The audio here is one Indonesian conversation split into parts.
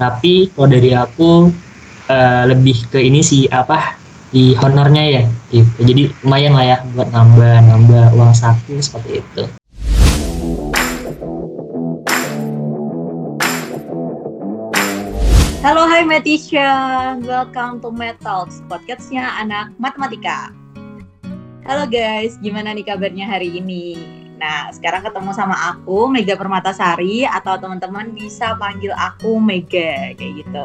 tapi kalau dari aku uh, lebih ke ini sih apa di honornya ya gitu jadi lumayan lah ya buat nambah nambah uang saku seperti itu Halo, hai Matisha. Welcome to Metals, podcastnya anak matematika. Halo guys, gimana nih kabarnya hari ini? Nah, sekarang ketemu sama aku, Mega Permatasari, atau teman-teman bisa panggil aku Mega, kayak gitu.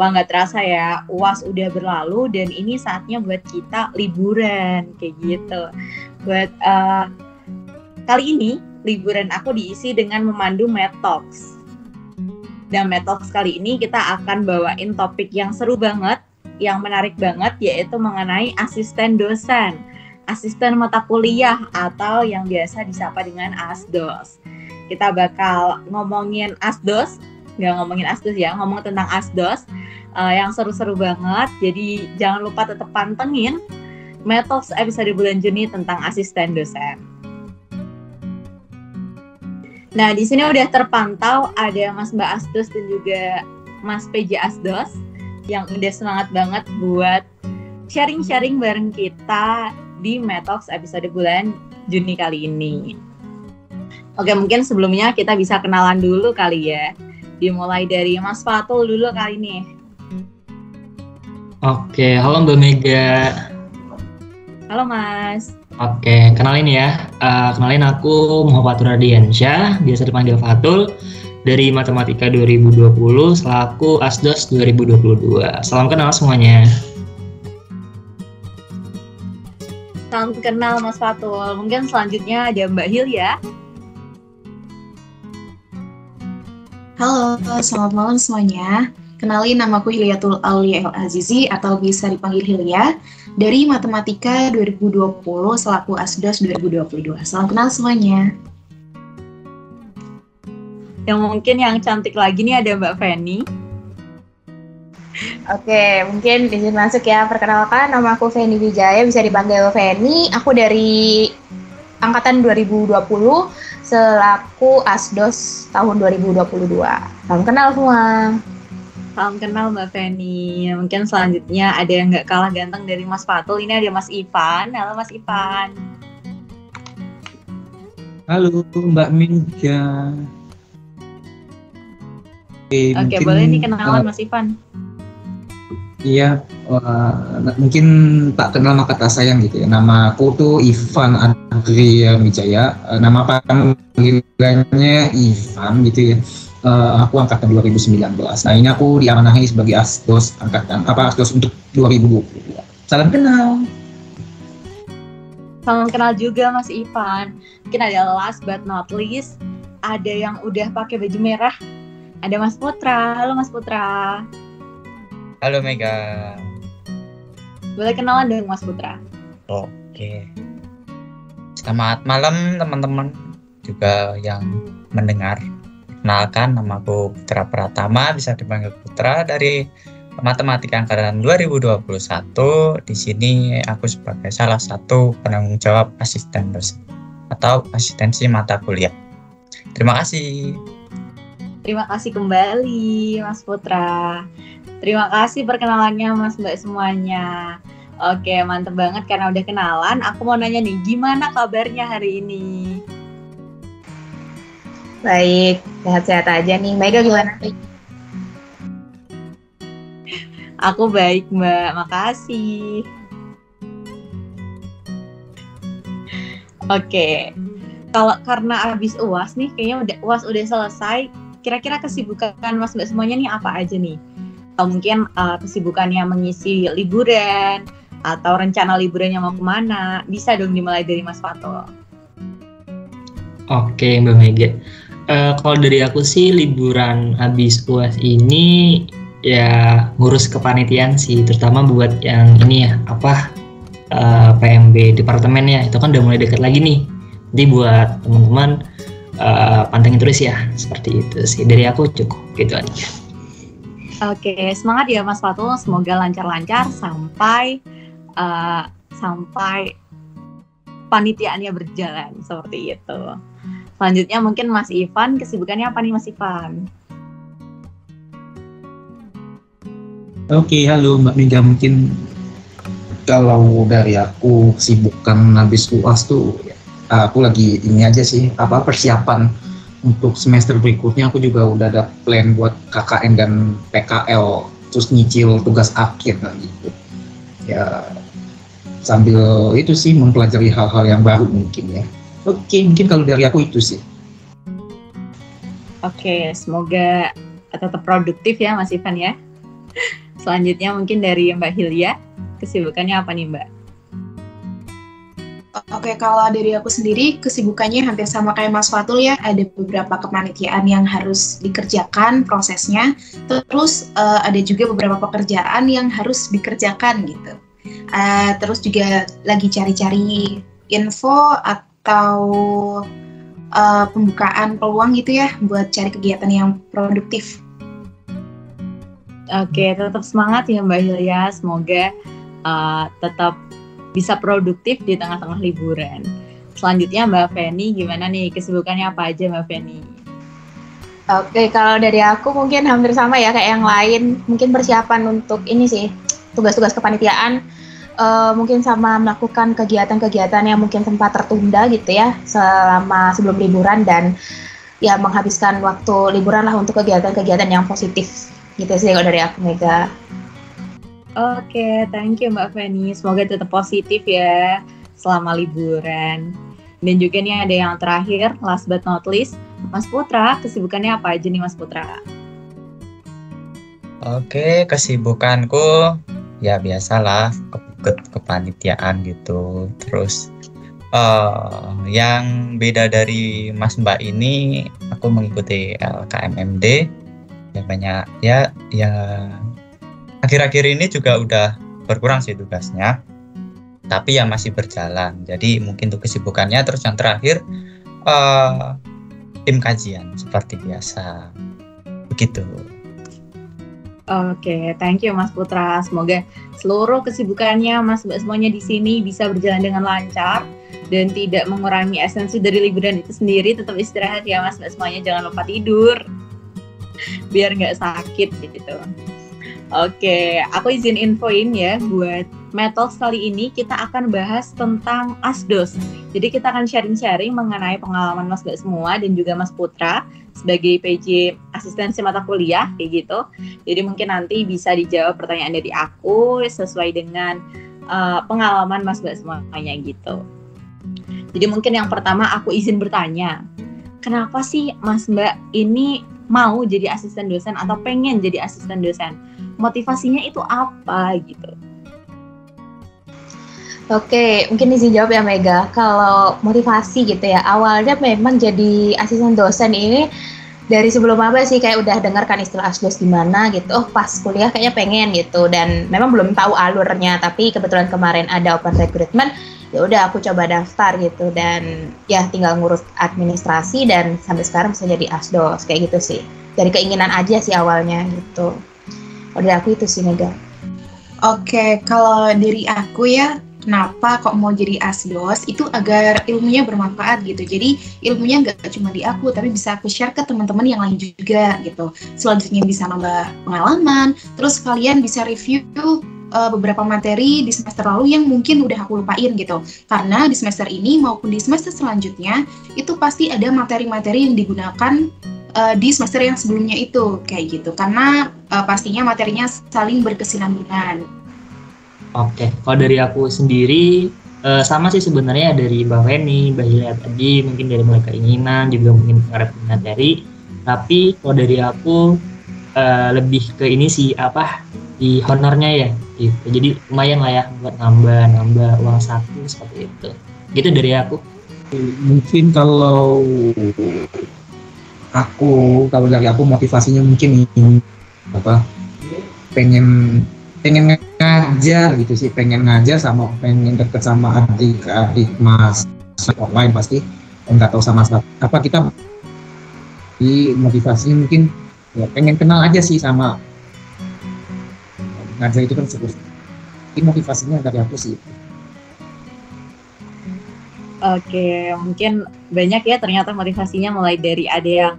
Wah, nggak terasa ya, UAS udah berlalu dan ini saatnya buat kita liburan, kayak gitu. Buat uh, kali ini, liburan aku diisi dengan memandu Metox dan Metox kali ini kita akan bawain topik yang seru banget, yang menarik banget, yaitu mengenai asisten dosen, asisten mata kuliah atau yang biasa disapa dengan ASDOS. Kita bakal ngomongin ASDOS, nggak ngomongin ASDOS ya, ngomong tentang ASDOS uh, yang seru-seru banget. Jadi jangan lupa tetap pantengin Metox episode bulan Juni tentang asisten dosen. Nah, di sini udah terpantau ada Mas Mbak Asdos dan juga Mas PJ Asdos yang udah semangat banget buat sharing-sharing bareng kita di Metox episode bulan Juni kali ini. Oke, mungkin sebelumnya kita bisa kenalan dulu kali ya. Dimulai dari Mas Fatul dulu kali ini. Oke, halo Mbak Mega. Halo Mas. Oke, kenalin ya. Uh, kenalin aku Muhammad Radiansyah, biasa dipanggil Fatul dari Matematika 2020 selaku ASDOS 2022. Salam kenal semuanya. Salam kenal Mas Fatul. Mungkin selanjutnya ada Mbak Hil ya. Halo, selamat malam semuanya. Kenalin namaku Hilyatul Aulia El Azizi atau bisa dipanggil Hilya dari Matematika 2020 selaku ASDOS 2022. Salam kenal semuanya. Yang mungkin yang cantik lagi nih ada Mbak Feni. Oke, mungkin izin masuk ya. Perkenalkan, nama aku Feni Wijaya, bisa dipanggil Feni. Aku dari angkatan 2020 selaku ASDOS tahun 2022. Salam kenal semua. Salam kenal Mbak Feni. Mungkin selanjutnya ada yang nggak kalah ganteng dari Mas Fatul. Ini ada Mas Ivan. Halo Mas Ivan. Halo Mbak Minja. Oke, Oke boleh nih kenalan uh, Mas Ivan. Iya, uh, mungkin tak kenal maka tak sayang gitu ya. Nama aku tuh Ivan Adria Wijaya. Uh, nama panggilannya Ivan gitu ya uh, aku angkatan 2019. Nah ini aku diamanahi sebagai asdos angkatan apa asdos untuk 2022. Salam kenal. Salam kenal juga Mas Ivan. Mungkin ada last but not least ada yang udah pakai baju merah. Ada Mas Putra. Halo Mas Putra. Halo Mega. Boleh kenalan dengan Mas Putra. Oke. Selamat malam teman-teman juga yang mendengar. Kenalkan, nama aku Putra Pratama, bisa dipanggil Putra dari Matematika Angkatan 2021. Di sini aku sebagai salah satu penanggung jawab asisten dosen atau asistensi mata kuliah. Terima kasih. Terima kasih kembali Mas Putra. Terima kasih perkenalannya Mas Mbak semuanya. Oke, mantep banget karena udah kenalan. Aku mau nanya nih, gimana kabarnya hari ini? Baik, sehat-sehat aja nih. Mega gimana? Aku baik Mbak, makasih. Oke, kalau karena habis uas nih, kayaknya udah uas udah selesai. Kira-kira kesibukan Mas Mbak semuanya nih apa aja nih? Atau mungkin uh, kesibukannya mengisi liburan atau rencana liburannya mau ke mana? Bisa dong dimulai dari Mas Fato. Oke Mbak Mega. Uh, kalau dari aku sih liburan habis UAS ini ya ngurus kepanitiaan sih, terutama buat yang ini ya apa uh, eh, PMB departemen ya itu kan udah mulai dekat lagi nih. Jadi buat teman-teman uh, pantengin terus ya seperti itu sih dari aku cukup gitu aja. Oke semangat ya Mas Fatul, semoga lancar-lancar sampai uh, sampai panitiaannya berjalan seperti itu. Selanjutnya mungkin Mas Ivan, kesibukannya apa nih Mas Ivan? Oke, halo Mbak Mega. Mungkin kalau dari aku sibukan habis UAS tuh aku lagi ini aja sih apa persiapan untuk semester berikutnya aku juga udah ada plan buat KKN dan PKL terus nyicil tugas akhir gitu. Ya sambil itu sih mempelajari hal-hal yang baru mungkin ya. Oke, mungkin kalau dari aku itu sih. Oke, semoga tetap produktif ya Mas Ivan ya. Selanjutnya mungkin dari Mbak Hilya, kesibukannya apa nih Mbak? Oke, kalau dari aku sendiri kesibukannya hampir sama kayak Mas Fatul ya. Ada beberapa kepanitiaan yang harus dikerjakan prosesnya. Terus uh, ada juga beberapa pekerjaan yang harus dikerjakan gitu. Uh, terus juga lagi cari-cari info atau uh, pembukaan peluang gitu ya buat cari kegiatan yang produktif. Oke, tetap semangat ya Mbak Hilya. Semoga uh, tetap bisa produktif di tengah-tengah liburan. Selanjutnya Mbak Feni, gimana nih kesibukannya apa aja Mbak Feni? Oke, kalau dari aku mungkin hampir sama ya kayak yang lain. Mungkin persiapan untuk ini sih tugas-tugas kepanitiaan. Uh, mungkin sama melakukan kegiatan-kegiatan yang mungkin sempat tertunda gitu ya selama sebelum liburan dan ya menghabiskan waktu liburan lah untuk kegiatan-kegiatan yang positif gitu sih kalau dari aku Mega. Oke, okay, thank you Mbak Feni. Semoga tetap positif ya selama liburan. Dan juga nih ada yang terakhir, last but not least, Mas Putra, kesibukannya apa aja nih Mas Putra? Oke, kesibukanku ya biasalah ke kepanitiaan gitu. Terus uh, yang beda dari Mas Mbak ini, aku mengikuti LKMMD ya banyak ya ya akhir-akhir ini juga udah berkurang sih tugasnya tapi ya masih berjalan jadi mungkin untuk kesibukannya terus yang terakhir uh, tim kajian seperti biasa begitu Oke, okay, thank you Mas Putra. Semoga seluruh kesibukannya Mas Mbak semuanya di sini bisa berjalan dengan lancar dan tidak mengurangi esensi dari liburan itu sendiri. Tetap istirahat ya Mas Mbak semuanya, jangan lupa tidur biar nggak sakit gitu. Oke, aku izin infoin ya buat metal kali ini kita akan bahas tentang asdos. Jadi kita akan sharing-sharing mengenai pengalaman Mas Mbak semua dan juga Mas Putra sebagai PJ asistensi mata kuliah kayak gitu. Jadi mungkin nanti bisa dijawab pertanyaan dari aku sesuai dengan uh, pengalaman Mas Mbak semuanya gitu. Jadi mungkin yang pertama aku izin bertanya, kenapa sih Mas Mbak ini mau jadi asisten dosen atau pengen jadi asisten dosen motivasinya itu apa gitu Oke, mungkin izin jawab ya Mega. Kalau motivasi gitu ya, awalnya memang jadi asisten dosen ini dari sebelum apa sih kayak udah dengar kan istilah asdos gimana gitu. Oh pas kuliah kayaknya pengen gitu dan memang belum tahu alurnya. Tapi kebetulan kemarin ada open recruitment, ya udah aku coba daftar gitu dan ya tinggal ngurus administrasi dan sampai sekarang bisa jadi asdos kayak gitu sih dari keinginan aja sih awalnya gitu dari aku itu sih Mega Oke, kalau dari aku ya, kenapa kok mau jadi asdos itu agar ilmunya bermanfaat gitu. Jadi ilmunya nggak cuma di aku, tapi bisa aku share ke teman-teman yang lain juga gitu. Selanjutnya bisa nambah pengalaman, terus kalian bisa review uh, beberapa materi di semester lalu yang mungkin udah aku lupain gitu. Karena di semester ini maupun di semester selanjutnya itu pasti ada materi-materi yang digunakan uh, di semester yang sebelumnya itu kayak gitu. Karena uh, pastinya materinya saling berkesinambungan. Oke, kalau dari aku sendiri uh, sama sih sebenarnya dari Mbak Weni, Mbak Hilya tadi mungkin dari mulai keinginan juga mungkin pengarap materi. Tapi kalau dari aku uh, lebih ke ini sih apa di honornya ya gitu jadi lumayan lah ya buat nambah nambah uang saku seperti itu gitu dari aku mungkin kalau aku kalau dari aku motivasinya mungkin ini apa pengen pengen ngajar gitu sih pengen ngajar sama pengen deket sama adik-adik mas online pasti nggak tahu sama apa kita di motivasinya mungkin ya pengen kenal aja sih sama ngajar itu kan ini motivasinya dari aku sih Oke, mungkin banyak ya ternyata motivasinya mulai dari ada yang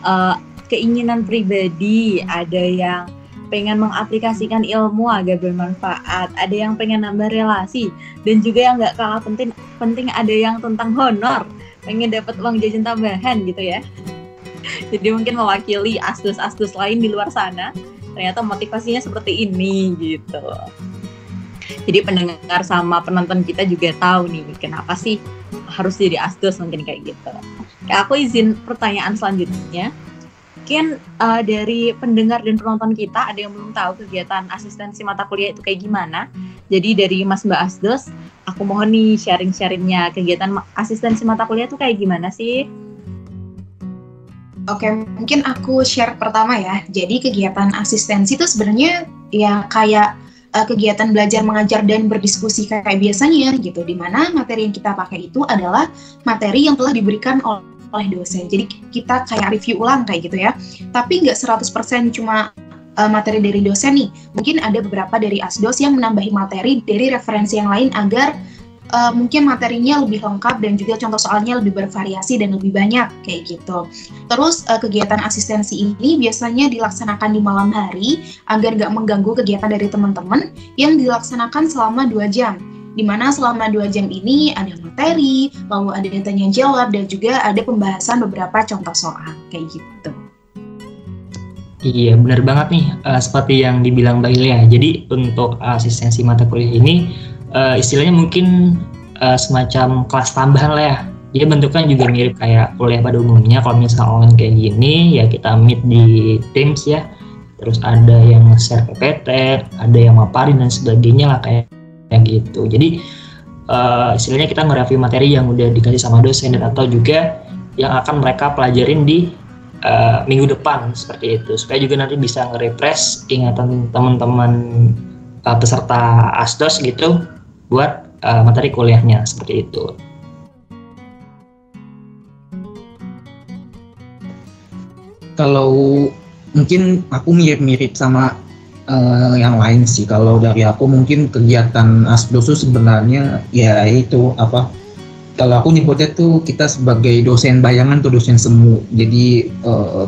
uh, keinginan pribadi, ada yang pengen mengaplikasikan ilmu agar bermanfaat, ada yang pengen nambah relasi, dan juga yang nggak kalah penting penting ada yang tentang honor, pengen dapat uang jajan tambahan gitu ya. Jadi mungkin mewakili asdos-asdos lain di luar sana, ternyata motivasinya seperti ini gitu. Jadi pendengar sama penonton kita juga tahu nih kenapa sih harus jadi asdos mungkin kayak gitu. Ya, aku izin pertanyaan selanjutnya mungkin uh, dari pendengar dan penonton kita ada yang belum tahu kegiatan asistensi mata kuliah itu kayak gimana. Jadi dari Mas Mbak Asdos, aku mohon nih sharing-sharingnya kegiatan asistensi mata kuliah itu kayak gimana sih? Oke, mungkin aku share pertama ya. Jadi kegiatan asistensi itu sebenarnya ya kayak uh, kegiatan belajar mengajar dan berdiskusi kayak biasanya gitu. Di mana materi yang kita pakai itu adalah materi yang telah diberikan oleh oleh dosen. Jadi kita kayak review ulang kayak gitu ya. Tapi nggak 100% cuma uh, materi dari dosen nih. Mungkin ada beberapa dari asdos yang menambahi materi dari referensi yang lain agar uh, mungkin materinya lebih lengkap dan juga contoh soalnya lebih bervariasi dan lebih banyak kayak gitu. Terus uh, kegiatan asistensi ini biasanya dilaksanakan di malam hari agar nggak mengganggu kegiatan dari teman-teman yang dilaksanakan selama dua jam di mana selama dua jam ini ada materi, lalu ada tanya jawab, dan juga ada pembahasan beberapa contoh soal, kayak gitu. Iya, benar banget nih, uh, seperti yang dibilang Mbak Ilya. Jadi untuk asistensi mata kuliah ini, uh, istilahnya mungkin uh, semacam kelas tambahan lah ya. Dia bentuknya juga mirip kayak kuliah pada umumnya. Kalau misalnya online kayak gini, ya kita meet di Teams ya. Terus ada yang share PPT, ada yang maparin dan sebagainya lah kayak kayak gitu jadi uh, istilahnya kita nge-review materi yang udah dikasih sama dosen dan atau juga yang akan mereka pelajarin di uh, minggu depan seperti itu supaya juga nanti bisa nge-refresh ingatan teman-teman uh, peserta asdos gitu buat uh, materi kuliahnya seperti itu. Kalau mungkin aku mirip-mirip sama uh, yang lain sih. Kalau dari aku mungkin kegiatan asdos sebenarnya ya itu apa kalau aku nyebutnya tuh kita sebagai dosen bayangan tuh dosen semu. Jadi uh,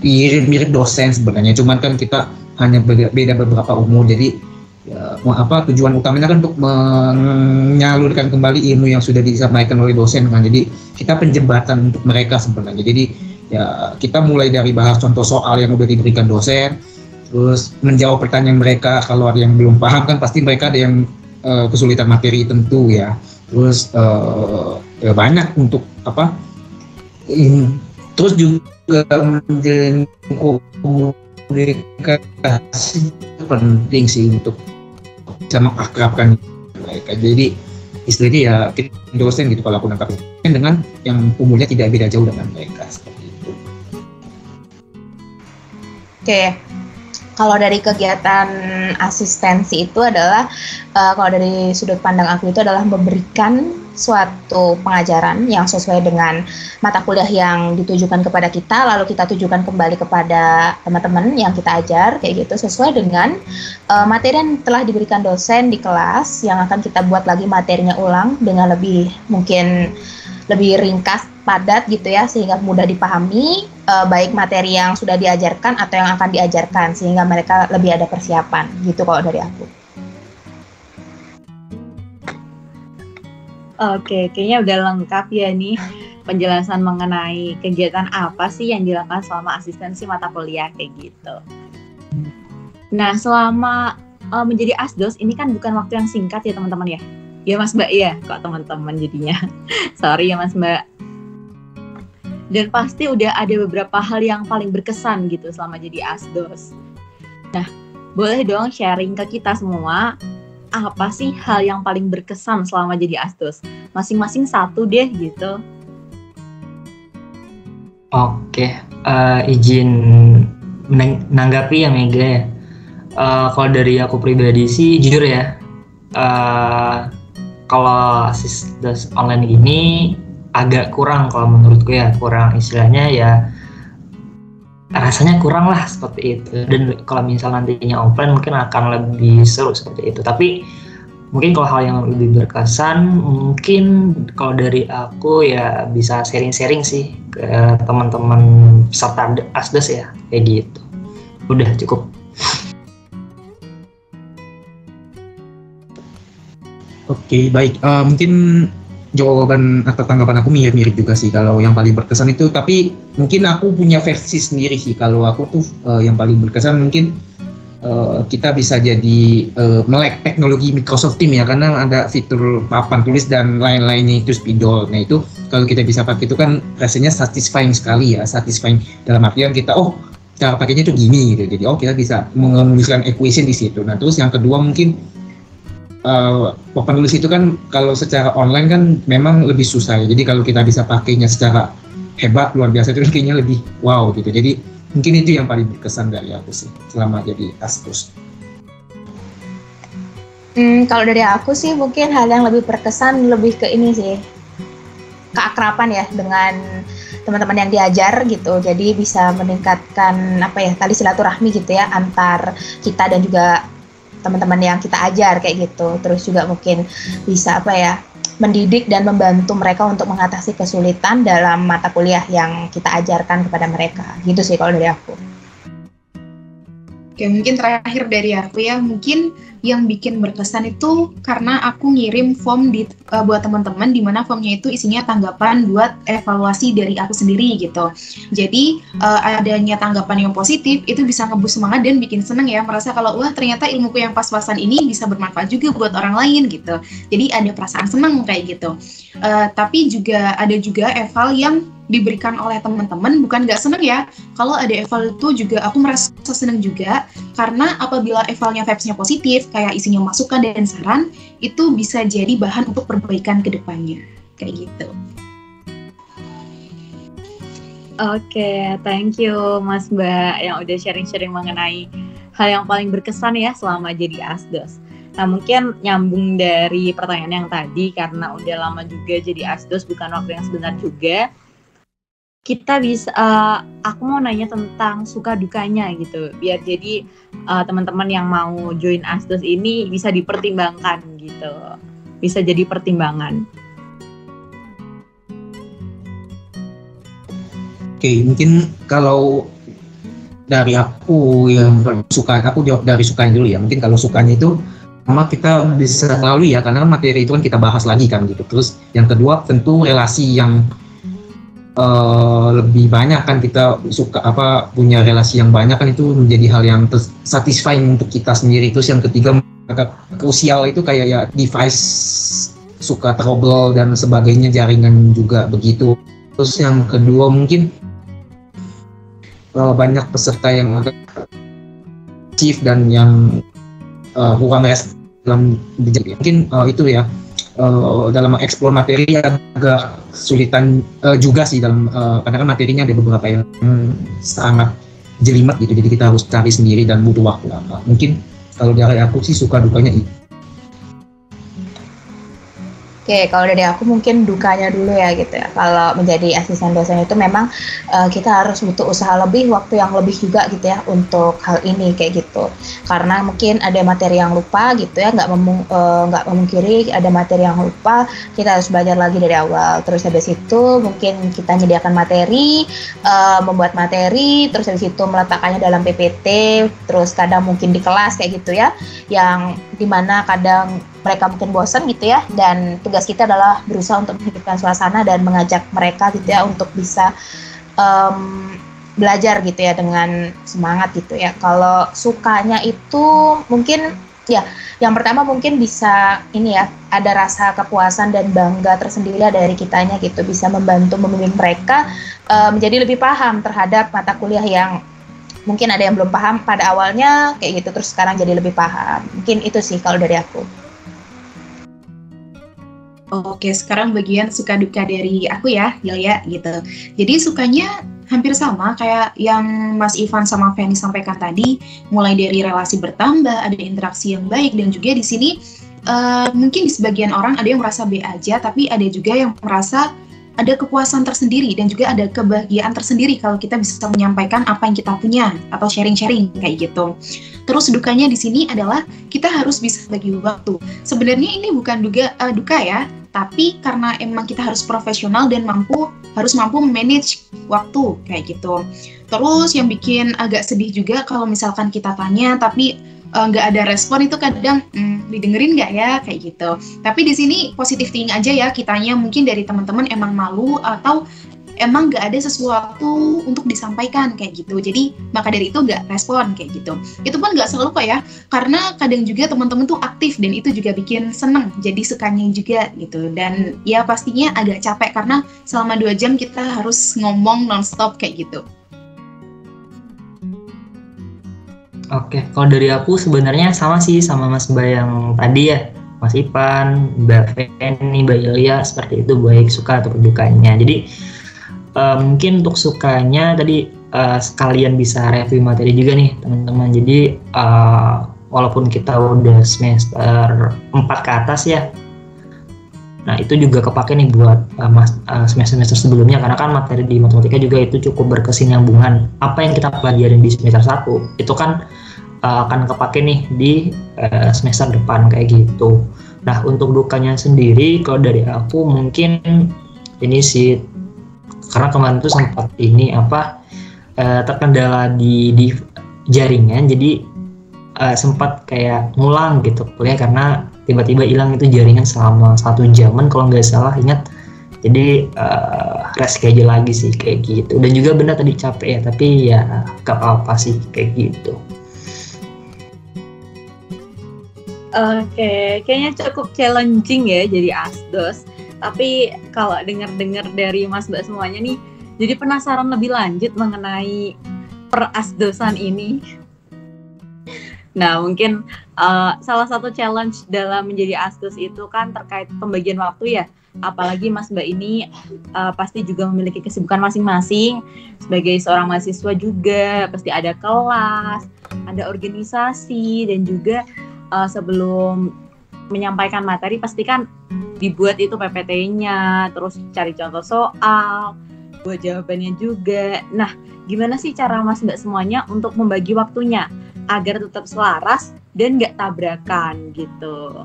mirip-mirip dosen sebenarnya. Cuman kan kita hanya beda beberapa umur. Jadi ya, apa tujuan utamanya kan untuk menyalurkan kembali ilmu yang sudah disampaikan oleh dosen kan. Jadi kita penjembatan untuk mereka sebenarnya. Jadi ya kita mulai dari bahas contoh soal yang udah diberikan dosen terus menjawab pertanyaan mereka kalau ada yang belum paham kan pasti mereka ada yang uh, kesulitan materi tentu ya. Terus uh, ya banyak untuk apa in, terus juga menjalin komunikasi penting sih untuk bisa mengakrabkan mereka. Jadi istilahnya ya kita dosen gitu kalau aku nangkap. Dengan yang umurnya tidak beda jauh dengan mereka seperti itu. Oke, kalau dari kegiatan asistensi itu adalah uh, kalau dari sudut pandang aku itu adalah memberikan suatu pengajaran yang sesuai dengan mata kuliah yang ditujukan kepada kita lalu kita tujukan kembali kepada teman-teman yang kita ajar kayak gitu sesuai dengan uh, materi yang telah diberikan dosen di kelas yang akan kita buat lagi materinya ulang dengan lebih mungkin lebih ringkas padat gitu ya sehingga mudah dipahami uh, baik materi yang sudah diajarkan atau yang akan diajarkan sehingga mereka lebih ada persiapan gitu kalau dari aku. Oke, kayaknya udah lengkap ya nih penjelasan mengenai kegiatan apa sih yang dilakukan selama asistensi mata kuliah kayak gitu. Nah, selama uh, menjadi asdos ini kan bukan waktu yang singkat ya teman-teman ya. Ya Mas Mbak ya, kok teman-teman jadinya. Sorry ya Mas Mbak dan pasti udah ada beberapa hal yang paling berkesan gitu selama jadi asdos. Nah, boleh dong sharing ke kita semua apa sih hal yang paling berkesan selama jadi asdos? Masing-masing satu deh gitu. Oke, uh, izin menanggapi yang Mega ya. Uh, kalau dari aku pribadi sih jujur ya, uh, kalau asisdos online ini agak kurang kalau menurutku ya kurang istilahnya ya rasanya kurang lah seperti itu. Dan kalau misal nantinya offline mungkin akan lebih seru seperti itu. Tapi mungkin kalau hal yang lebih berkesan mungkin kalau dari aku ya bisa sharing-sharing sih ke teman-teman peserta asdes ya kayak gitu. Udah cukup. Oke okay, baik. Uh, mungkin jawaban atau tanggapan aku mirip-mirip juga sih kalau yang paling berkesan itu. Tapi mungkin aku punya versi sendiri sih. Kalau aku tuh eh, yang paling berkesan mungkin eh, kita bisa jadi eh, melek teknologi Microsoft Team ya karena ada fitur papan tulis dan lain-lainnya itu spidol. Nah itu kalau kita bisa pakai itu kan rasanya satisfying sekali ya, satisfying dalam artian kita oh cara pakainya itu gini gitu. Jadi oh kita bisa menuliskan equation di situ. Nah terus yang kedua mungkin uh, tulis itu kan kalau secara online kan memang lebih susah ya. Jadi kalau kita bisa pakainya secara hebat luar biasa itu kayaknya lebih wow gitu. Jadi mungkin itu yang paling berkesan dari aku sih selama jadi Asus. Hmm, kalau dari aku sih mungkin hal yang lebih berkesan lebih ke ini sih keakraban ya dengan teman-teman yang diajar gitu. Jadi bisa meningkatkan apa ya tali silaturahmi gitu ya antar kita dan juga teman-teman yang kita ajar kayak gitu. Terus juga mungkin bisa apa ya mendidik dan membantu mereka untuk mengatasi kesulitan dalam mata kuliah yang kita ajarkan kepada mereka. Gitu sih kalau dari aku. Oke, mungkin terakhir dari aku ya, mungkin yang bikin berkesan itu karena aku ngirim form di uh, buat teman-teman di mana formnya itu isinya tanggapan buat evaluasi dari aku sendiri gitu. Jadi uh, adanya tanggapan yang positif itu bisa ngebus semangat dan bikin seneng ya merasa kalau wah ternyata ilmuku yang pas-pasan ini bisa bermanfaat juga buat orang lain gitu. Jadi ada perasaan seneng kayak gitu. Uh, tapi juga ada juga eval yang diberikan oleh teman-teman bukan nggak seneng ya. Kalau ada eval itu juga aku merasa seneng juga karena apabila evalnya vibes-nya positif kayak isinya masukan dan saran itu bisa jadi bahan untuk perbaikan ke depannya. Kayak gitu. Oke, okay, thank you Mas Mbak yang udah sharing-sharing mengenai hal yang paling berkesan ya selama jadi asdos. Nah mungkin nyambung dari pertanyaan yang tadi karena udah lama juga jadi asdos bukan waktu yang sebentar juga kita bisa uh, aku mau nanya tentang suka dukanya gitu. Biar jadi uh, teman-teman yang mau join Asdos ini bisa dipertimbangkan gitu. Bisa jadi pertimbangan. Oke mungkin kalau dari aku yang suka aku jawab dari sukanya dulu ya. Mungkin kalau sukanya itu sama kita bisa melalui ya karena materi itu kan kita bahas lagi kan gitu. Terus yang kedua tentu relasi yang uh, lebih banyak kan kita suka apa punya relasi yang banyak kan itu menjadi hal yang satisfying untuk kita sendiri. Terus yang ketiga krusial itu kayak ya device suka trouble dan sebagainya jaringan juga begitu. Terus yang kedua mungkin uh, banyak peserta yang agak chief dan yang uh, kurang rest dalam mungkin uh, itu ya uh, dalam mengeksplor materi agak sulitan uh, juga sih dalam uh, karena kan materinya ada beberapa yang sangat jelimet gitu. Jadi kita harus cari sendiri dan butuh waktu lama mungkin kalau dari aku sih suka dukanya itu Oke, kalau dari aku mungkin dukanya dulu ya gitu ya. Kalau menjadi asisten dosen itu memang uh, kita harus butuh usaha lebih, waktu yang lebih juga gitu ya untuk hal ini kayak gitu. Karena mungkin ada materi yang lupa gitu ya, nggak memung, uh, nggak memungkiri ada materi yang lupa, kita harus belajar lagi dari awal. Terus habis itu mungkin kita menyediakan materi, uh, membuat materi, terus habis itu meletakkannya dalam PPT, terus kadang mungkin di kelas kayak gitu ya, yang di mana kadang mereka mungkin bosan gitu ya. Dan tugas kita adalah berusaha untuk menghidupkan suasana dan mengajak mereka gitu ya untuk bisa um, belajar gitu ya dengan semangat gitu ya. Kalau sukanya itu mungkin ya yang pertama mungkin bisa ini ya ada rasa kepuasan dan bangga tersendiri dari kitanya gitu. Bisa membantu membimbing mereka uh, menjadi lebih paham terhadap mata kuliah yang mungkin ada yang belum paham pada awalnya kayak gitu terus sekarang jadi lebih paham. Mungkin itu sih kalau dari aku Oke, sekarang bagian suka duka dari aku ya, Yulia gitu. Jadi sukanya hampir sama kayak yang Mas Ivan sama Feni sampaikan tadi, mulai dari relasi bertambah, ada interaksi yang baik dan juga di sini uh, mungkin di sebagian orang ada yang merasa B aja, tapi ada juga yang merasa ada kepuasan tersendiri dan juga ada kebahagiaan tersendiri kalau kita bisa menyampaikan apa yang kita punya atau sharing-sharing kayak gitu. Terus dukanya di sini adalah kita harus bisa bagi waktu. Sebenarnya ini bukan duga uh, duka ya, tapi karena emang kita harus profesional dan mampu harus mampu manage waktu kayak gitu. Terus yang bikin agak sedih juga kalau misalkan kita tanya tapi eh, nggak uh, ada respon itu kadang hmm, didengerin nggak ya kayak gitu. Tapi di sini positif thinking aja ya kitanya mungkin dari teman-teman emang malu atau emang nggak ada sesuatu untuk disampaikan kayak gitu. Jadi maka dari itu nggak respon kayak gitu. Itu pun nggak selalu kok ya, karena kadang juga teman-teman tuh aktif dan itu juga bikin seneng. Jadi sukanya juga gitu. Dan ya pastinya agak capek karena selama dua jam kita harus ngomong nonstop kayak gitu. Oke, kalau dari aku sebenarnya sama sih sama Mas Bayang tadi ya. Mas Ipan, Mbak Feni, Mbak Ilya seperti itu baik suka atau dukanya. Jadi uh, mungkin untuk sukanya tadi uh, sekalian bisa review materi juga nih teman-teman. Jadi uh, walaupun kita udah semester 4 ke atas ya. Nah, itu juga kepake nih buat uh, semester-semester sebelumnya karena kan materi di matematika juga itu cukup berkesinambungan. Apa yang kita pelajarin di semester 1 itu kan uh, akan kepake nih di uh, semester depan kayak gitu. Nah, untuk dukanya sendiri kalau dari aku mungkin ini sih karena kemarin tuh sempat ini apa uh, terkendala di di jaringan jadi uh, sempat kayak ngulang gitu kuliah karena tiba-tiba hilang itu jaringan selama satu jaman kalau nggak salah ingat. Jadi uh, reschedule lagi sih kayak gitu. Dan juga benar tadi capek ya tapi ya gak apa-apa sih kayak gitu. Oke, kayaknya cukup challenging ya jadi asdos. Tapi kalau dengar-dengar dari Mas Mbak semuanya nih, jadi penasaran lebih lanjut mengenai perasdosan ini. Nah, mungkin uh, salah satu challenge dalam menjadi asdos itu kan terkait pembagian waktu ya. Apalagi Mas Mbak ini uh, pasti juga memiliki kesibukan masing-masing sebagai seorang mahasiswa juga, pasti ada kelas, ada organisasi dan juga uh, sebelum menyampaikan materi pastikan dibuat itu PPT-nya, terus cari contoh soal, buat jawabannya juga. Nah, gimana sih cara Mas Mbak semuanya untuk membagi waktunya agar tetap selaras dan nggak tabrakan gitu?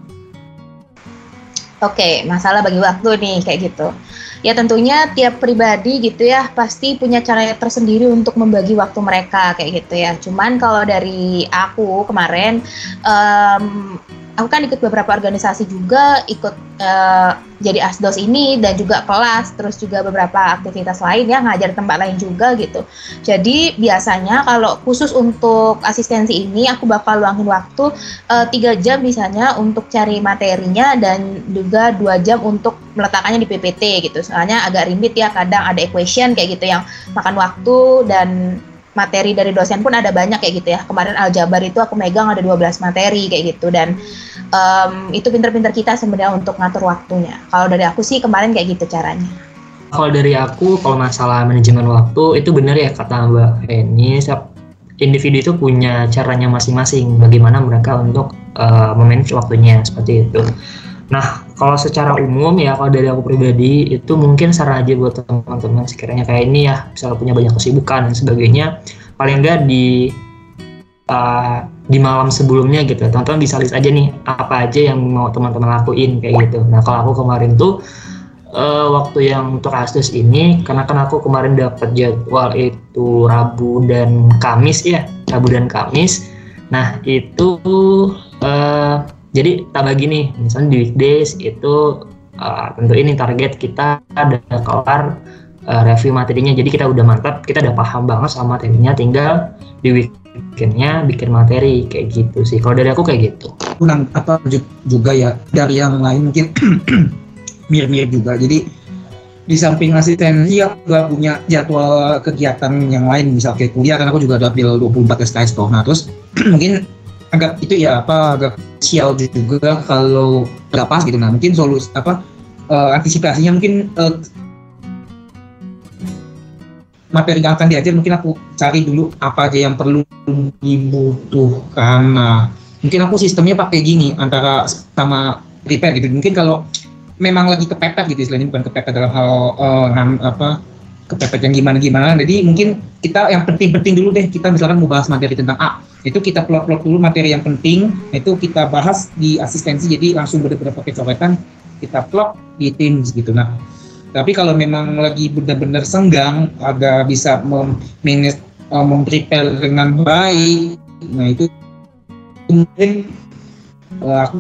Oke, masalah bagi waktu nih kayak gitu. Ya tentunya tiap pribadi gitu ya pasti punya cara tersendiri untuk membagi waktu mereka kayak gitu ya. Cuman kalau dari aku kemarin um, aku kan ikut beberapa organisasi juga, ikut uh, jadi asdos ini dan juga kelas, terus juga beberapa aktivitas lain ya ngajar tempat lain juga gitu. Jadi biasanya kalau khusus untuk asistensi ini aku bakal luangin waktu eh, tiga uh, jam misalnya untuk cari materinya dan juga dua jam untuk meletakkannya di PPT gitu. Soalnya agak rimit ya kadang ada equation kayak gitu yang makan waktu dan materi dari dosen pun ada banyak kayak gitu ya. Kemarin aljabar itu aku megang ada 12 materi kayak gitu dan um, itu pinter-pinter kita sebenarnya untuk ngatur waktunya. Kalau dari aku sih kemarin kayak gitu caranya. Kalau dari aku, kalau masalah manajemen waktu itu benar ya kata Mbak Feni, individu itu punya caranya masing-masing bagaimana mereka untuk uh, memanage waktunya seperti itu. Nah, kalau secara umum ya kalau dari aku pribadi itu mungkin saran aja buat teman-teman sekiranya kayak ini ya, misalnya punya banyak kesibukan dan sebagainya, paling enggak di uh, di malam sebelumnya gitu, teman-teman bisa list aja nih apa aja yang mau teman-teman lakuin kayak gitu. Nah, kalau aku kemarin tuh uh, waktu yang untuk ini karena kan aku kemarin dapat jadwal itu Rabu dan Kamis ya, Rabu dan Kamis. Nah, itu uh, jadi tak bagi nih misalnya di weekdays itu uh, tentu ini target kita ada kelar review materinya jadi kita udah mantap kita udah paham banget sama materinya tinggal di weekendnya bikin materi kayak gitu sih. Kalau dari aku kayak gitu. Kurang apa juga ya dari yang lain mungkin mirip-mirip juga. Jadi di samping asistensi aku juga punya jadwal kegiatan yang lain misal kayak kuliah karena aku juga ada ambil 24 SKS toh. Nah terus mungkin agak itu ya apa agak sial juga kalau nggak pas gitu. Nah mungkin solusi apa uh, antisipasinya mungkin uh, materi yang akan diajar mungkin aku cari dulu apa aja yang perlu dibutuhkan. Nah mungkin aku sistemnya pakai gini antara sama prepare gitu. Mungkin kalau memang lagi kepepet gitu istilahnya bukan kepepet dalam hal uh, apa kepepet yang gimana gimana jadi mungkin kita yang penting-penting dulu deh kita misalkan mau bahas materi tentang A itu kita plot-plot dulu materi yang penting itu kita bahas di asistensi jadi langsung benar-benar pakai coretan kita plot di Teams gitu. Nah tapi kalau memang lagi benar-benar senggang agak bisa memanage uh, memprepare dengan baik nah itu mungkin uh, aku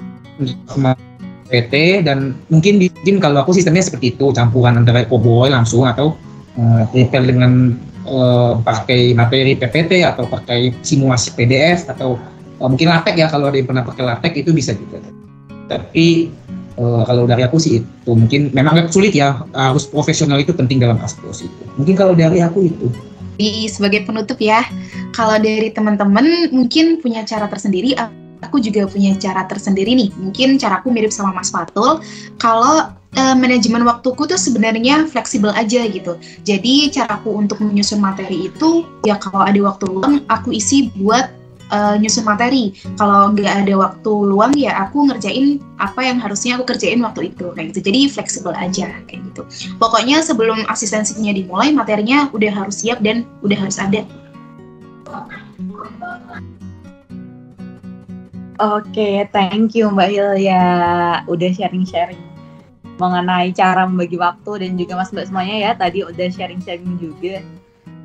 PT dan mungkin mungkin kalau aku sistemnya seperti itu campuran antara COBOL langsung atau uh, dengan uh, pakai materi PPT atau pakai simulasi PDF atau uh, mungkin LaTeX ya kalau ada yang pernah pakai LaTeX itu bisa juga. Tapi uh, kalau dari aku sih itu mungkin memang agak sulit ya harus profesional itu penting dalam aspos itu. Mungkin kalau dari aku itu. Sebagai penutup ya, kalau dari teman-teman mungkin punya cara tersendiri aku juga punya cara tersendiri nih. Mungkin caraku mirip sama Mas Fatul. Kalau uh, manajemen waktuku tuh sebenarnya fleksibel aja gitu. Jadi caraku untuk menyusun materi itu ya kalau ada waktu luang aku isi buat uh, nyusun materi. Kalau nggak ada waktu luang ya aku ngerjain apa yang harusnya aku kerjain waktu itu kayak gitu. Jadi fleksibel aja kayak gitu. Pokoknya sebelum asistensinya dimulai materinya udah harus siap dan udah harus ada. Oke, thank you Mbak Hilya udah sharing-sharing mengenai cara membagi waktu dan juga Mas Mbak semuanya ya tadi udah sharing-sharing juga.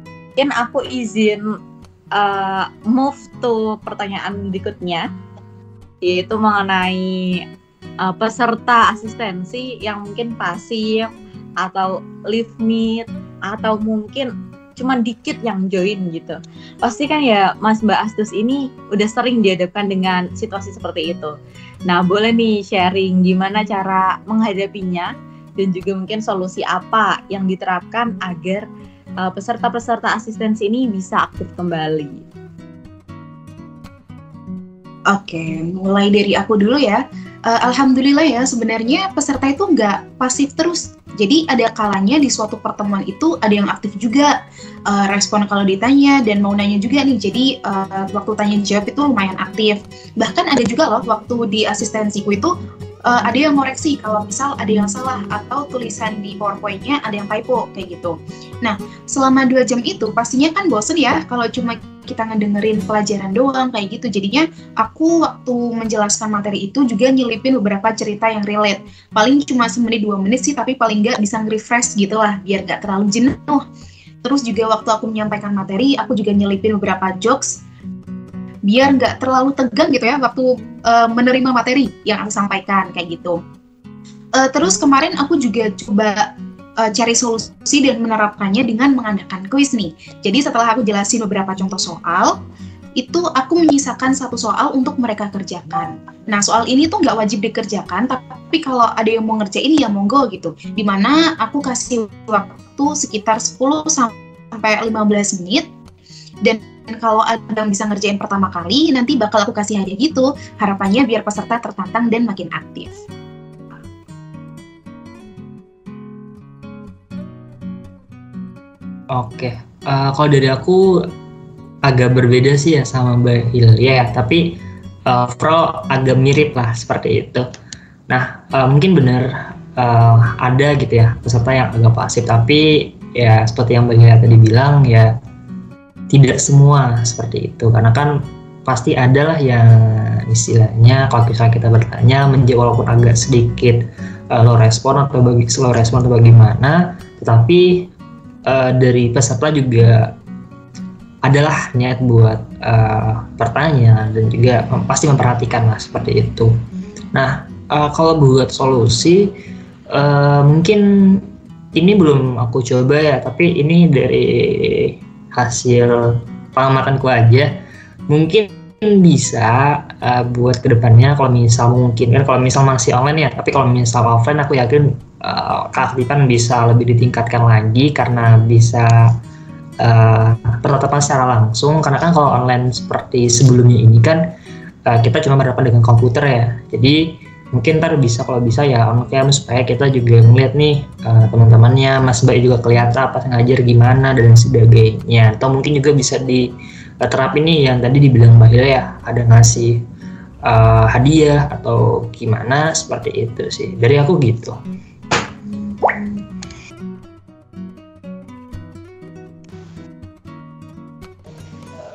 Mungkin aku izin uh, move to pertanyaan berikutnya yaitu mengenai uh, peserta asistensi yang mungkin pasif atau live meet atau mungkin cuman dikit yang join gitu. Pasti kan ya Mas Mbak Astus ini udah sering dihadapkan dengan situasi seperti itu. Nah, boleh nih sharing gimana cara menghadapinya dan juga mungkin solusi apa yang diterapkan agar uh, peserta-peserta asistensi ini bisa aktif kembali. Oke, mulai dari aku dulu ya. Uh, Alhamdulillah ya, sebenarnya peserta itu nggak pasif terus jadi ada kalanya di suatu pertemuan itu ada yang aktif juga uh, respon kalau ditanya dan mau nanya juga nih. Jadi uh, waktu tanya jawab itu lumayan aktif. Bahkan ada juga loh waktu di asistensiku itu uh, ada yang ngoreksi kalau misal ada yang salah atau tulisan di PowerPoint-nya ada yang typo kayak gitu. Nah, selama dua jam itu pastinya kan bosen ya kalau cuma kita ngedengerin pelajaran doang kayak gitu. Jadinya aku waktu menjelaskan materi itu juga nyelipin beberapa cerita yang relate. Paling cuma semenit dua menit sih, tapi paling nggak bisa nge-refresh gitu lah, biar nggak terlalu jenuh. Terus juga waktu aku menyampaikan materi, aku juga nyelipin beberapa jokes biar nggak terlalu tegang gitu ya waktu uh, menerima materi yang aku sampaikan kayak gitu. Uh, terus kemarin aku juga coba uh, cari solusi dan menerapkannya dengan mengadakan kuis nih. Jadi setelah aku jelasin beberapa contoh soal, itu aku menyisakan satu soal untuk mereka kerjakan. Nah soal ini tuh nggak wajib dikerjakan, tapi kalau ada yang mau ngerjain ya monggo gitu. Di mana aku kasih waktu sekitar 10 sampai 15 menit dan kalau ada yang bisa ngerjain pertama kali, nanti bakal aku kasih hadiah gitu. Harapannya biar peserta tertantang dan makin aktif. Oke, uh, kalau dari aku agak berbeda sih ya sama Mbak Hilya ya, tapi uh, Pro agak mirip lah seperti itu. Nah, uh, mungkin benar uh, ada gitu ya peserta yang agak pasif, tapi ya seperti yang Mbak Hilya tadi bilang ya tidak semua seperti itu, karena kan pasti adalah yang istilahnya kalau misalnya kita bertanya menjawab walaupun agak sedikit uh, low respon atau bagi slow respon atau bagaimana, tetapi uh, dari peserta juga adalah niat buat uh, pertanyaan dan juga pasti memperhatikan lah seperti itu. Nah uh, kalau buat solusi uh, mungkin ini belum aku coba ya, tapi ini dari hasil pengamatanku aja. Mungkin bisa uh, buat ke depannya kalau misal mungkin kan kalau misal masih online ya, tapi kalau misal offline aku yakin uh, keaktifan bisa lebih ditingkatkan lagi karena bisa uh, secara langsung karena kan kalau online seperti sebelumnya ini kan uh, kita cuma berhadapan dengan komputer ya jadi mungkin ntar bisa kalau bisa ya on cam supaya kita juga melihat nih uh, teman-temannya Mas Baik juga kelihatan apa ngajar gimana dan sebagainya atau mungkin juga bisa di uh, terapin nih yang tadi dibilang Mbak Hilya ya ada ngasih uh, hadiah atau gimana seperti itu sih dari aku gitu.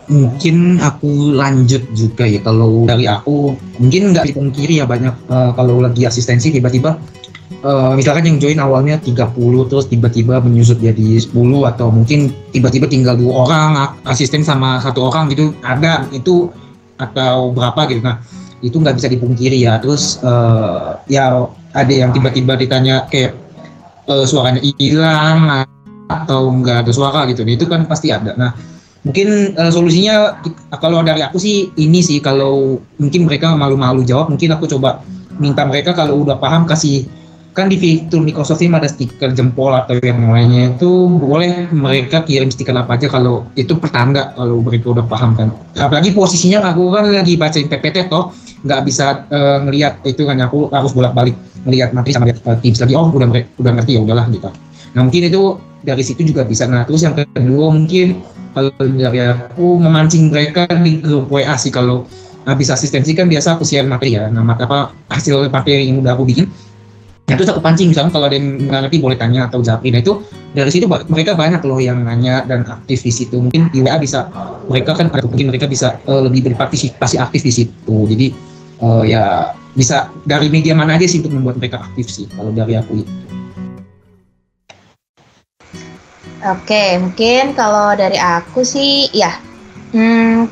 Mungkin aku lanjut juga ya. Kalau dari aku mungkin nggak dipungkiri ya banyak uh, kalau lagi asistensi tiba-tiba uh, misalkan yang join awalnya 30 terus tiba-tiba menyusut jadi 10 atau mungkin tiba-tiba tinggal dua orang asisten sama satu orang gitu ada itu atau berapa gitu. Nah itu nggak bisa dipungkiri ya. Terus eh, ya ada yang tiba-tiba ditanya kayak eh, suaranya hilang atau nggak ada suara gitu. Itu kan pasti ada. Nah mungkin eh, solusinya kalau dari aku sih ini sih kalau mungkin mereka malu-malu jawab mungkin aku coba minta mereka kalau udah paham kasih kan di fitur Microsoft Teams ada stiker jempol atau yang lainnya itu boleh mereka kirim stiker apa aja kalau itu pertanda kalau mereka udah paham kan. Apalagi posisinya aku kan lagi bacain PPT toh nggak bisa uh, ngelihat itu kan aku harus bolak-balik ngelihat materi sama lihat uh, Teams lagi. Oh udah udah ngerti ya udahlah gitu nah mungkin itu dari situ juga bisa nah terus yang kedua mungkin kalau dari aku memancing mereka di grup WA sih kalau habis asistensi kan biasa aku share materi ya nah apa hasil materi yang udah aku bikin Nah, itu aku pancing misalnya kalau ada yang nggak ngerti boleh tanya atau japri. Nah itu dari situ mereka banyak loh yang nanya dan aktif di situ. Mungkin di WA bisa mereka kan ada mungkin mereka bisa uh, lebih berpartisipasi aktif di situ. Jadi uh, ya bisa dari media mana aja sih untuk membuat mereka aktif sih kalau dari aku itu. Oke, mungkin kalau dari aku sih ya hmm,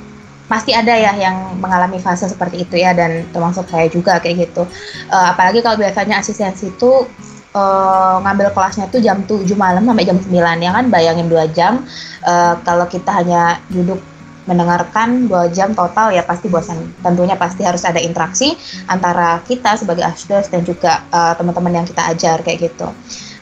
pasti ada ya yang mengalami fase seperti itu ya dan termasuk saya juga kayak gitu. Uh, apalagi kalau biasanya asistensi itu uh, ngambil kelasnya tuh jam 7 malam sampai jam 9 ya kan bayangin dua jam uh, kalau kita hanya duduk mendengarkan dua jam total ya pasti bosan. Tentunya pasti harus ada interaksi antara kita sebagai asdos dan juga uh, teman-teman yang kita ajar kayak gitu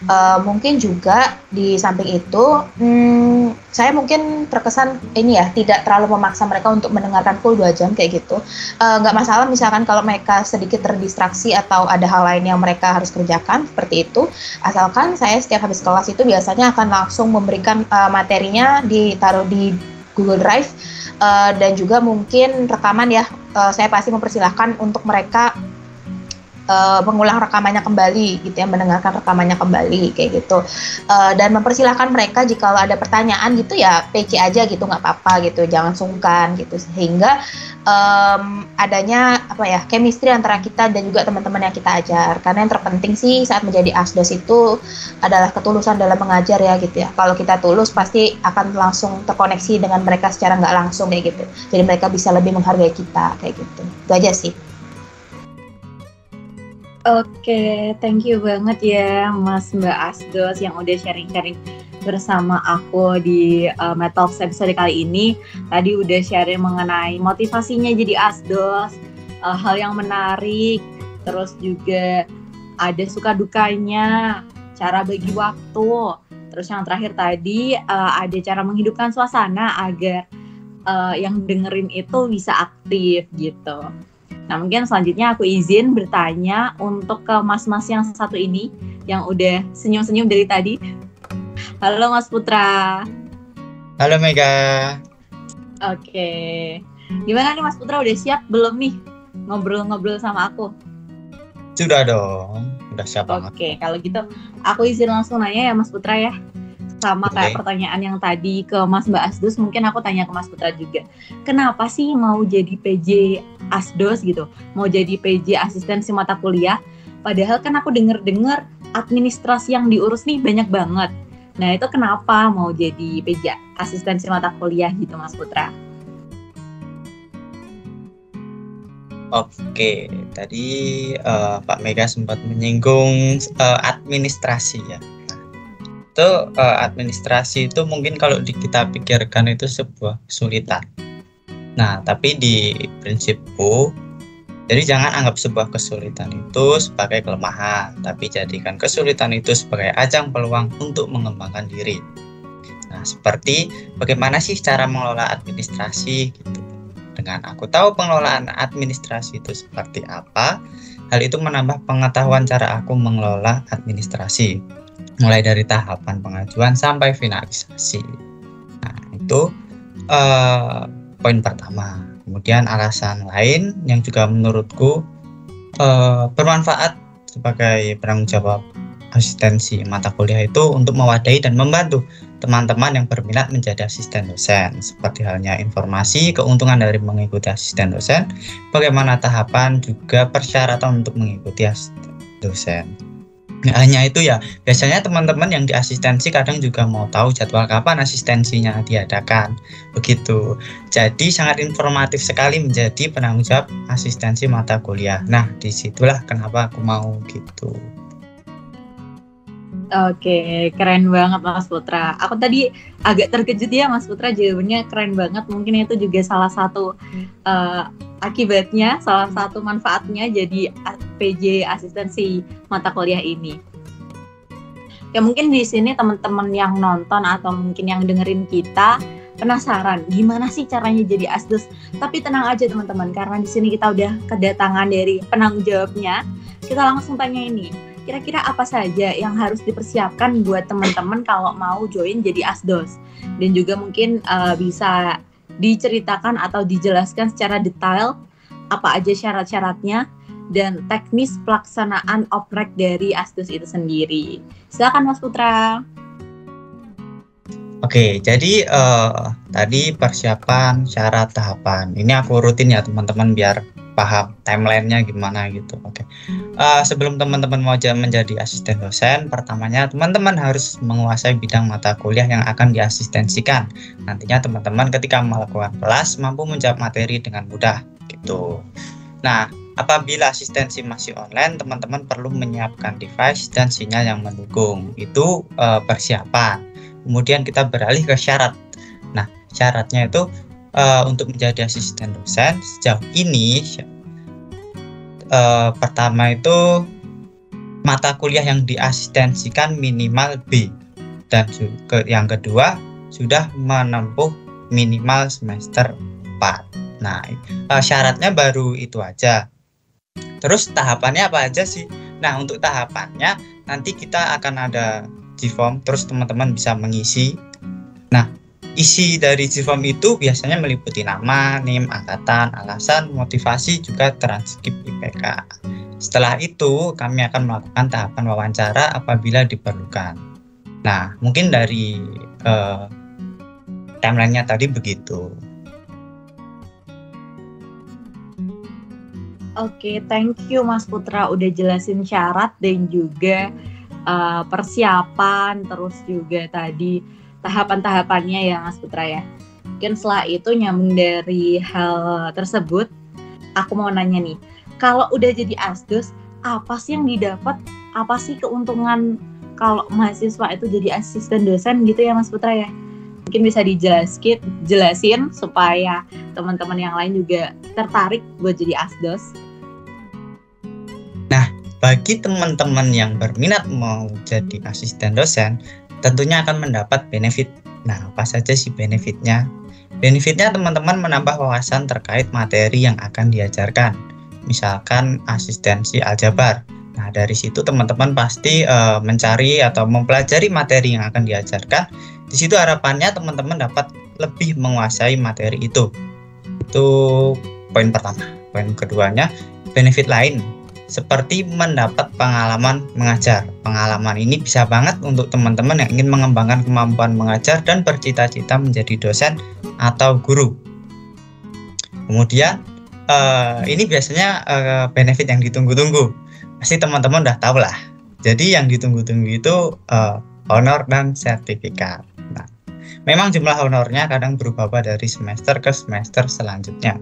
uh, mungkin juga di samping itu hmm, saya mungkin terkesan ini ya tidak terlalu memaksa mereka untuk mendengarkan full dua jam kayak gitu. Uh, nggak masalah misalkan kalau mereka sedikit terdistraksi atau ada hal lain yang mereka harus kerjakan seperti itu. Asalkan saya setiap habis kelas itu biasanya akan langsung memberikan uh, materinya ditaruh di Google Drive uh, dan juga mungkin rekaman ya. Uh, saya pasti mempersilahkan untuk mereka uh, mengulang rekamannya kembali gitu ya mendengarkan rekamannya kembali kayak gitu. Uh, dan mempersilahkan mereka jika ada pertanyaan gitu ya PC aja gitu nggak apa-apa gitu jangan sungkan gitu. Sehingga um, adanya apa ya chemistry antara kita dan juga teman-teman yang kita ajar. Karena yang terpenting sih saat menjadi asdos itu adalah ketulusan dalam mengajar ya gitu ya. Kalau kita tulus pasti akan langsung terkoneksi dengan mereka secara nggak langsung kayak gitu. Jadi mereka bisa lebih menghargai kita kayak gitu. Itu aja sih Oke, thank you banget ya Mas Mbak Asdos yang udah sharing-sharing bersama aku di uh, Metal episode kali ini. Tadi udah sharing mengenai motivasinya jadi Asdos, uh, hal yang menarik, terus juga ada suka dukanya, cara bagi waktu. Terus yang terakhir tadi uh, ada cara menghidupkan suasana agar uh, yang dengerin itu bisa aktif gitu. Nah mungkin selanjutnya aku izin bertanya untuk ke mas-mas yang satu ini yang udah senyum-senyum dari tadi. Halo Mas Putra. Halo Mega. Oke. Gimana nih Mas Putra udah siap belum nih ngobrol-ngobrol sama aku? Sudah dong, udah siap banget. Oke, kalau gitu aku izin langsung nanya ya Mas Putra ya sama okay. kayak pertanyaan yang tadi ke Mas Mbak Asdos, mungkin aku tanya ke Mas Putra juga. Kenapa sih mau jadi PJ Asdos gitu? Mau jadi PJ asistensi mata kuliah? Padahal kan aku denger-dengar administrasi yang diurus nih banyak banget. Nah itu kenapa mau jadi PJ asistensi mata kuliah gitu Mas Putra? Oke, tadi uh, Pak Mega sempat menyinggung uh, administrasi ya itu uh, administrasi itu mungkin kalau di, kita pikirkan itu sebuah kesulitan. Nah, tapi di prinsipku jadi jangan anggap sebuah kesulitan itu sebagai kelemahan, tapi jadikan kesulitan itu sebagai ajang peluang untuk mengembangkan diri. Nah, seperti bagaimana sih cara mengelola administrasi gitu. Dengan aku tahu pengelolaan administrasi itu seperti apa, hal itu menambah pengetahuan cara aku mengelola administrasi mulai dari tahapan pengajuan sampai finalisasi. Nah, itu uh, poin pertama. Kemudian alasan lain yang juga menurutku uh, bermanfaat sebagai penanggung jawab asistensi mata kuliah itu untuk mewadahi dan membantu teman-teman yang berminat menjadi asisten dosen. Seperti halnya informasi, keuntungan dari mengikuti asisten dosen, bagaimana tahapan juga persyaratan untuk mengikuti asisten dosen. Nggak hanya itu ya, biasanya teman-teman yang di asistensi kadang juga mau tahu jadwal kapan asistensinya diadakan. Begitu. Jadi sangat informatif sekali menjadi penanggung jawab asistensi mata kuliah. Nah, di situlah kenapa aku mau gitu. Oke, keren banget Mas Putra. Aku tadi agak terkejut ya Mas Putra jawabannya keren banget. Mungkin itu juga salah satu uh, akibatnya, salah satu manfaatnya jadi PJ asistensi mata kuliah ini. Ya mungkin di sini teman-teman yang nonton atau mungkin yang dengerin kita penasaran gimana sih caranya jadi asdos. Tapi tenang aja teman-teman karena di sini kita udah kedatangan dari penanggung jawabnya. Kita langsung tanya ini kira-kira apa saja yang harus dipersiapkan buat teman-teman kalau mau join jadi asdos dan juga mungkin uh, bisa diceritakan atau dijelaskan secara detail apa aja syarat-syaratnya dan teknis pelaksanaan oprek dari asdos itu sendiri. Silakan Mas Putra. Oke, jadi uh, tadi persiapan syarat tahapan. Ini aku rutin ya teman-teman biar paham timelinenya gimana gitu. Oke. Uh, sebelum teman-teman mau menjadi asisten dosen, pertamanya teman-teman harus menguasai bidang mata kuliah yang akan diasistensikan. Nantinya teman-teman ketika melakukan kelas mampu menjawab materi dengan mudah gitu. Nah, apabila asistensi masih online, teman-teman perlu menyiapkan device dan sinyal yang mendukung. Itu uh, persiapan. Kemudian kita beralih ke syarat. Nah, syaratnya itu uh, untuk menjadi asisten dosen sejauh ini uh, pertama itu mata kuliah yang diasistensikan minimal B dan ke, yang kedua sudah menempuh minimal semester 4 nah syaratnya baru itu aja terus tahapannya apa aja sih nah untuk tahapannya nanti kita akan ada di form terus teman-teman bisa mengisi nah Isi dari form itu biasanya meliputi nama, NIM, angkatan, alasan, motivasi, juga transkrip IPK. Setelah itu, kami akan melakukan tahapan wawancara apabila diperlukan. Nah, mungkin dari uh, timelinenya tadi begitu. Oke, okay, thank you Mas Putra udah jelasin syarat dan juga uh, persiapan, terus juga tadi tahapan-tahapannya ya Mas Putra ya. Mungkin setelah itu nyambung dari hal tersebut, aku mau nanya nih, kalau udah jadi asdos, apa sih yang didapat? Apa sih keuntungan kalau mahasiswa itu jadi asisten dosen gitu ya Mas Putra ya? Mungkin bisa dijelaskin, jelasin supaya teman-teman yang lain juga tertarik buat jadi asdos. Nah, bagi teman-teman yang berminat mau jadi asisten dosen, tentunya akan mendapat benefit. Nah, apa saja sih benefitnya? Benefitnya teman-teman menambah wawasan terkait materi yang akan diajarkan. Misalkan asistensi aljabar. Nah, dari situ teman-teman pasti uh, mencari atau mempelajari materi yang akan diajarkan. Di situ harapannya teman-teman dapat lebih menguasai materi itu. Itu poin pertama. Poin keduanya, benefit lain seperti mendapat pengalaman mengajar. Pengalaman ini bisa banget untuk teman-teman yang ingin mengembangkan kemampuan mengajar dan bercita-cita menjadi dosen atau guru. Kemudian uh, ini biasanya uh, benefit yang ditunggu-tunggu. Pasti teman-teman udah tahu lah. Jadi yang ditunggu-tunggu itu uh, honor dan sertifikat. Nah, memang jumlah honornya kadang berubah dari semester ke semester selanjutnya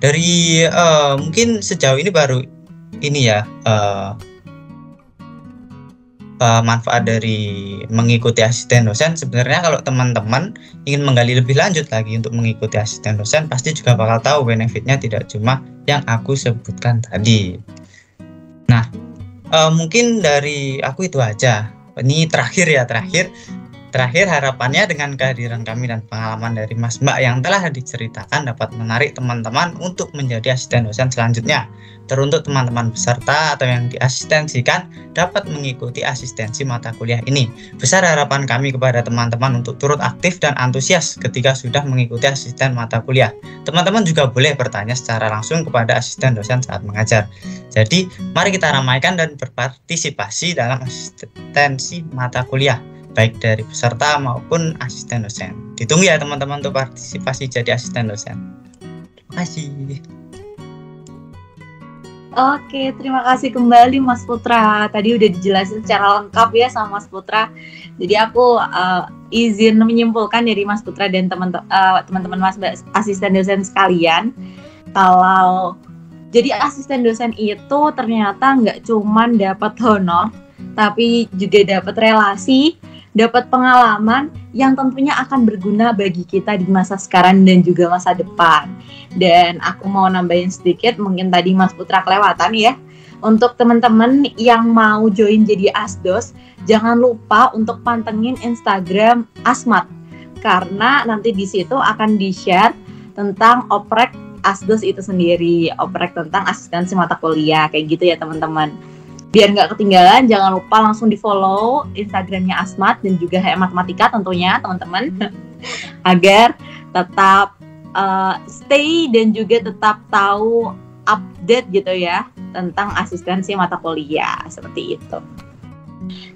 dari uh, mungkin sejauh ini baru ini ya uh, uh, manfaat dari mengikuti asisten dosen. Sebenarnya kalau teman-teman ingin menggali lebih lanjut lagi untuk mengikuti asisten dosen pasti juga bakal tahu benefitnya tidak cuma yang aku sebutkan tadi. Nah uh, mungkin dari aku itu aja. Ini terakhir ya terakhir Terakhir harapannya dengan kehadiran kami dan pengalaman dari Mas Mbak yang telah diceritakan dapat menarik teman-teman untuk menjadi asisten dosen selanjutnya. Teruntuk teman-teman peserta atau yang diasistensikan dapat mengikuti asistensi mata kuliah ini. Besar harapan kami kepada teman-teman untuk turut aktif dan antusias ketika sudah mengikuti asisten mata kuliah. Teman-teman juga boleh bertanya secara langsung kepada asisten dosen saat mengajar. Jadi, mari kita ramaikan dan berpartisipasi dalam asistensi mata kuliah baik dari peserta maupun asisten dosen. Ditunggu ya teman-teman untuk partisipasi jadi asisten dosen. Terima kasih. Oke, terima kasih kembali Mas Putra. Tadi udah dijelasin secara lengkap ya sama Mas Putra. Jadi aku uh, izin menyimpulkan dari Mas Putra dan uh, teman-teman Mas asisten dosen sekalian, kalau jadi asisten dosen itu ternyata nggak cuman dapat honor, tapi juga dapat relasi, dapat pengalaman yang tentunya akan berguna bagi kita di masa sekarang dan juga masa depan. Dan aku mau nambahin sedikit, mungkin tadi Mas Putra kelewatan ya. Untuk teman-teman yang mau join jadi Asdos, jangan lupa untuk pantengin Instagram Asmat karena nanti di situ akan di-share tentang oprek Asdos itu sendiri, oprek tentang asistensi mata kuliah kayak gitu ya teman-teman biar nggak ketinggalan jangan lupa langsung di follow instagramnya Asmat dan juga HM Matematika tentunya teman-teman. Agar tetap uh, stay dan juga tetap tahu update gitu ya tentang asistensi mata kuliah. Seperti itu.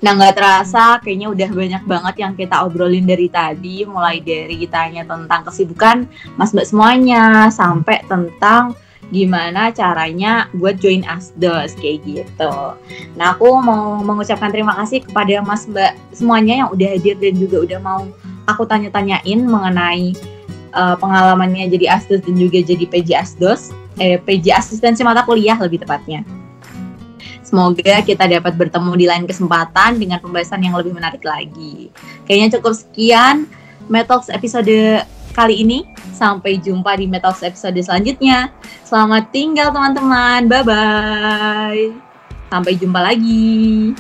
Nah nggak terasa kayaknya udah banyak banget yang kita obrolin dari tadi. Mulai dari kitanya tentang kesibukan mas mbak semuanya sampai tentang gimana caranya buat join Asdos kayak gitu. Nah aku mau mengucapkan terima kasih kepada Mas Mbak semuanya yang udah hadir dan juga udah mau aku tanya-tanyain mengenai uh, pengalamannya jadi Asdos dan juga jadi PJ Asdos, eh PJ Asistensi Mata Kuliah lebih tepatnya. Semoga kita dapat bertemu di lain kesempatan dengan pembahasan yang lebih menarik lagi. Kayaknya cukup sekian Metox episode kali ini. Sampai jumpa di Metals episode selanjutnya. Selamat tinggal teman-teman. Bye-bye. Sampai jumpa lagi.